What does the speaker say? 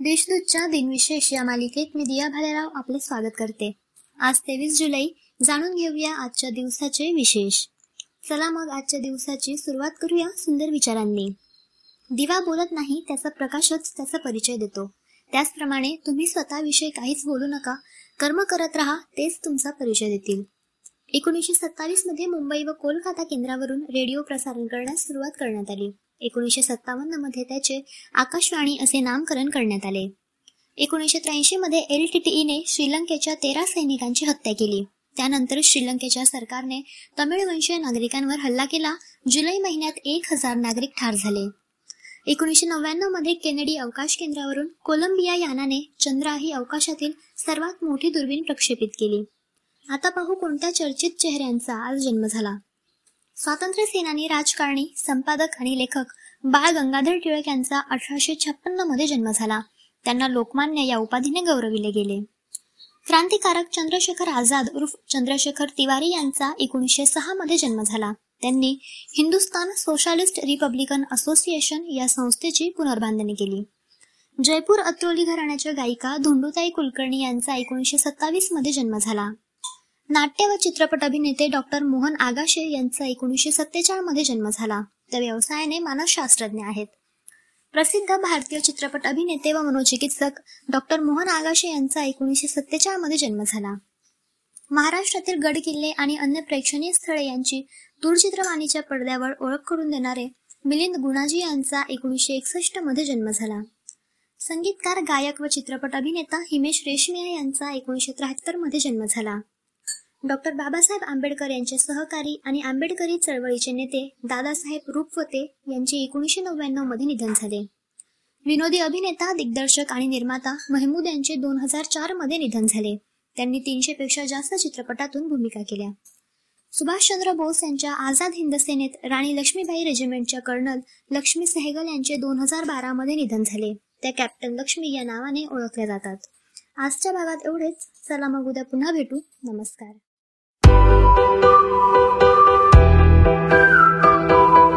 देशदूतच्या दिनविशेष या मालिकेत मी दिया भालेराव आपले स्वागत करते. आज तेवीस जुलै. जाणून घेऊया आजच्या दिवसाचे विशेष. चला मग आजच्या दिवसाची सुरुवात करूया सुंदर विचारांनी. दिवा बोलत नाही त्याचा प्रकाशच त्याचा परिचय देतो. त्याचप्रमाणे तुम्ही स्वतःविषयी काहीच बोलू नका. कर्म करत राहा तेच तुमचा परिचय देतील. एकोणीसशे सत्तावीसमध्ये मुंबई व कोलकाता केंद्रावरून रेडिओ प्रसारण करण्यास सुरुवात करण्यात आली. एकोणीसशे सत्तावन्नमध्ये त्याचे आकाशवाणी असे नामकरण करण्यात आले. एकोणीसशे त्र्याऐंशी मध्ये एल टी टीईने श्रीलंकेच्या तेरा सैनिकांची हत्या केली. त्यानंतर श्रीलंकेच्या सरकारने तमिळवंशीय नागरिकांवर हल्ला केला. जुलै महिन्यात एक हजार नागरिक ठार झाले. एकोणीसशे नव्याण्णवमध्ये केनेडी अवकाश केंद्रावरून कोलंबिया यानाने चंद्रा ही अवकाशातील सर्वात मोठी दुर्बीण प्रक्षेपित केली. आता पाहू कोणत्या चर्चित चेहऱ्यांचा आज जन्म झाला. स्वातंत्र्य सेनानी राजकारणी संपादक आणि लेखक बाळ गंगाधर टिळक यांचा अठराशे छप्पन्नमध्ये जन्म झाला. त्यांना लोकमान्य या उपाधीने गौरविले गेले. क्रांतिकारक चंद्रशेखर आझाद उर्फ चंद्रशेखर तिवारी यांचा एकोणीसशे सहा मध्ये जन्म झाला. त्यांनी हिंदुस्थान सोशालिस्ट रिपब्लिकन असोसिएशन या संस्थेची पुनर्बांधणी केली. जयपूर अत्रोली घराण्याच्या गायिका धोंडुताई कुलकर्णी यांचा एकोणीसशे सत्तावीसमध्ये जन्म झाला. नाट्य व चित्रपट अभिनेते डॉक्टर मोहन आगाशे यांचा एकोणीसशे सत्तेचाळमध्ये जन्म झाला. त्या व्यवसायाने मानसशास्त्रज्ञ आहेत. प्रसिद्ध भारतीय चित्रपट अभिनेते व मनोचिकित्सक डॉक्टर मोहन आगाशे यांचा एकोणीसशे सत्तेचाळमध्ये जन्म झाला. महाराष्ट्रातील गड किल्ले आणि अन्य प्रेक्षणीय स्थळे यांची दूरचित्रवाणीच्या पडद्यावर ओळख करून देणारे मिलिंद गुणाजी यांचा एकोणीसशे एकसष्टमध्ये जन्म झाला. संगीतकार गायक व चित्रपट अभिनेता हिमेश रेशमिया यांचा एकोणीसशे त्र्याहत्तरमध्ये जन्म झाला. डॉक्टर बाबासाहेब आंबेडकर यांचे सहकारी आणि आंबेडकरी चळवळीचे नेते दादासाहेब रुपवते यांचे एकोणीसशे नव्याण्णवमध्ये निधन झाले. विनोदी अभिनेता दिग्दर्शक आणि निर्माता महमूद यांचे दोन हजार चारमध्ये निधन झाले. त्यांनी तीनशे पेक्षा जास्त चित्रपटातून भूमिका केल्या. सुभाषचंद्र बोस यांच्या आझाद हिंद सेनेत राणी लक्ष्मीबाई रेजिमेंटच्या कर्नल लक्ष्मी सहगल यांचे दोन हजार बारा मध्ये निधन झाले. त्या कॅप्टन लक्ष्मी या नावाने ओळखल्या जातात. आजच्या भागात एवढेच. चला मग उद्या पुन्हा भेटू. नमस्कार. thank you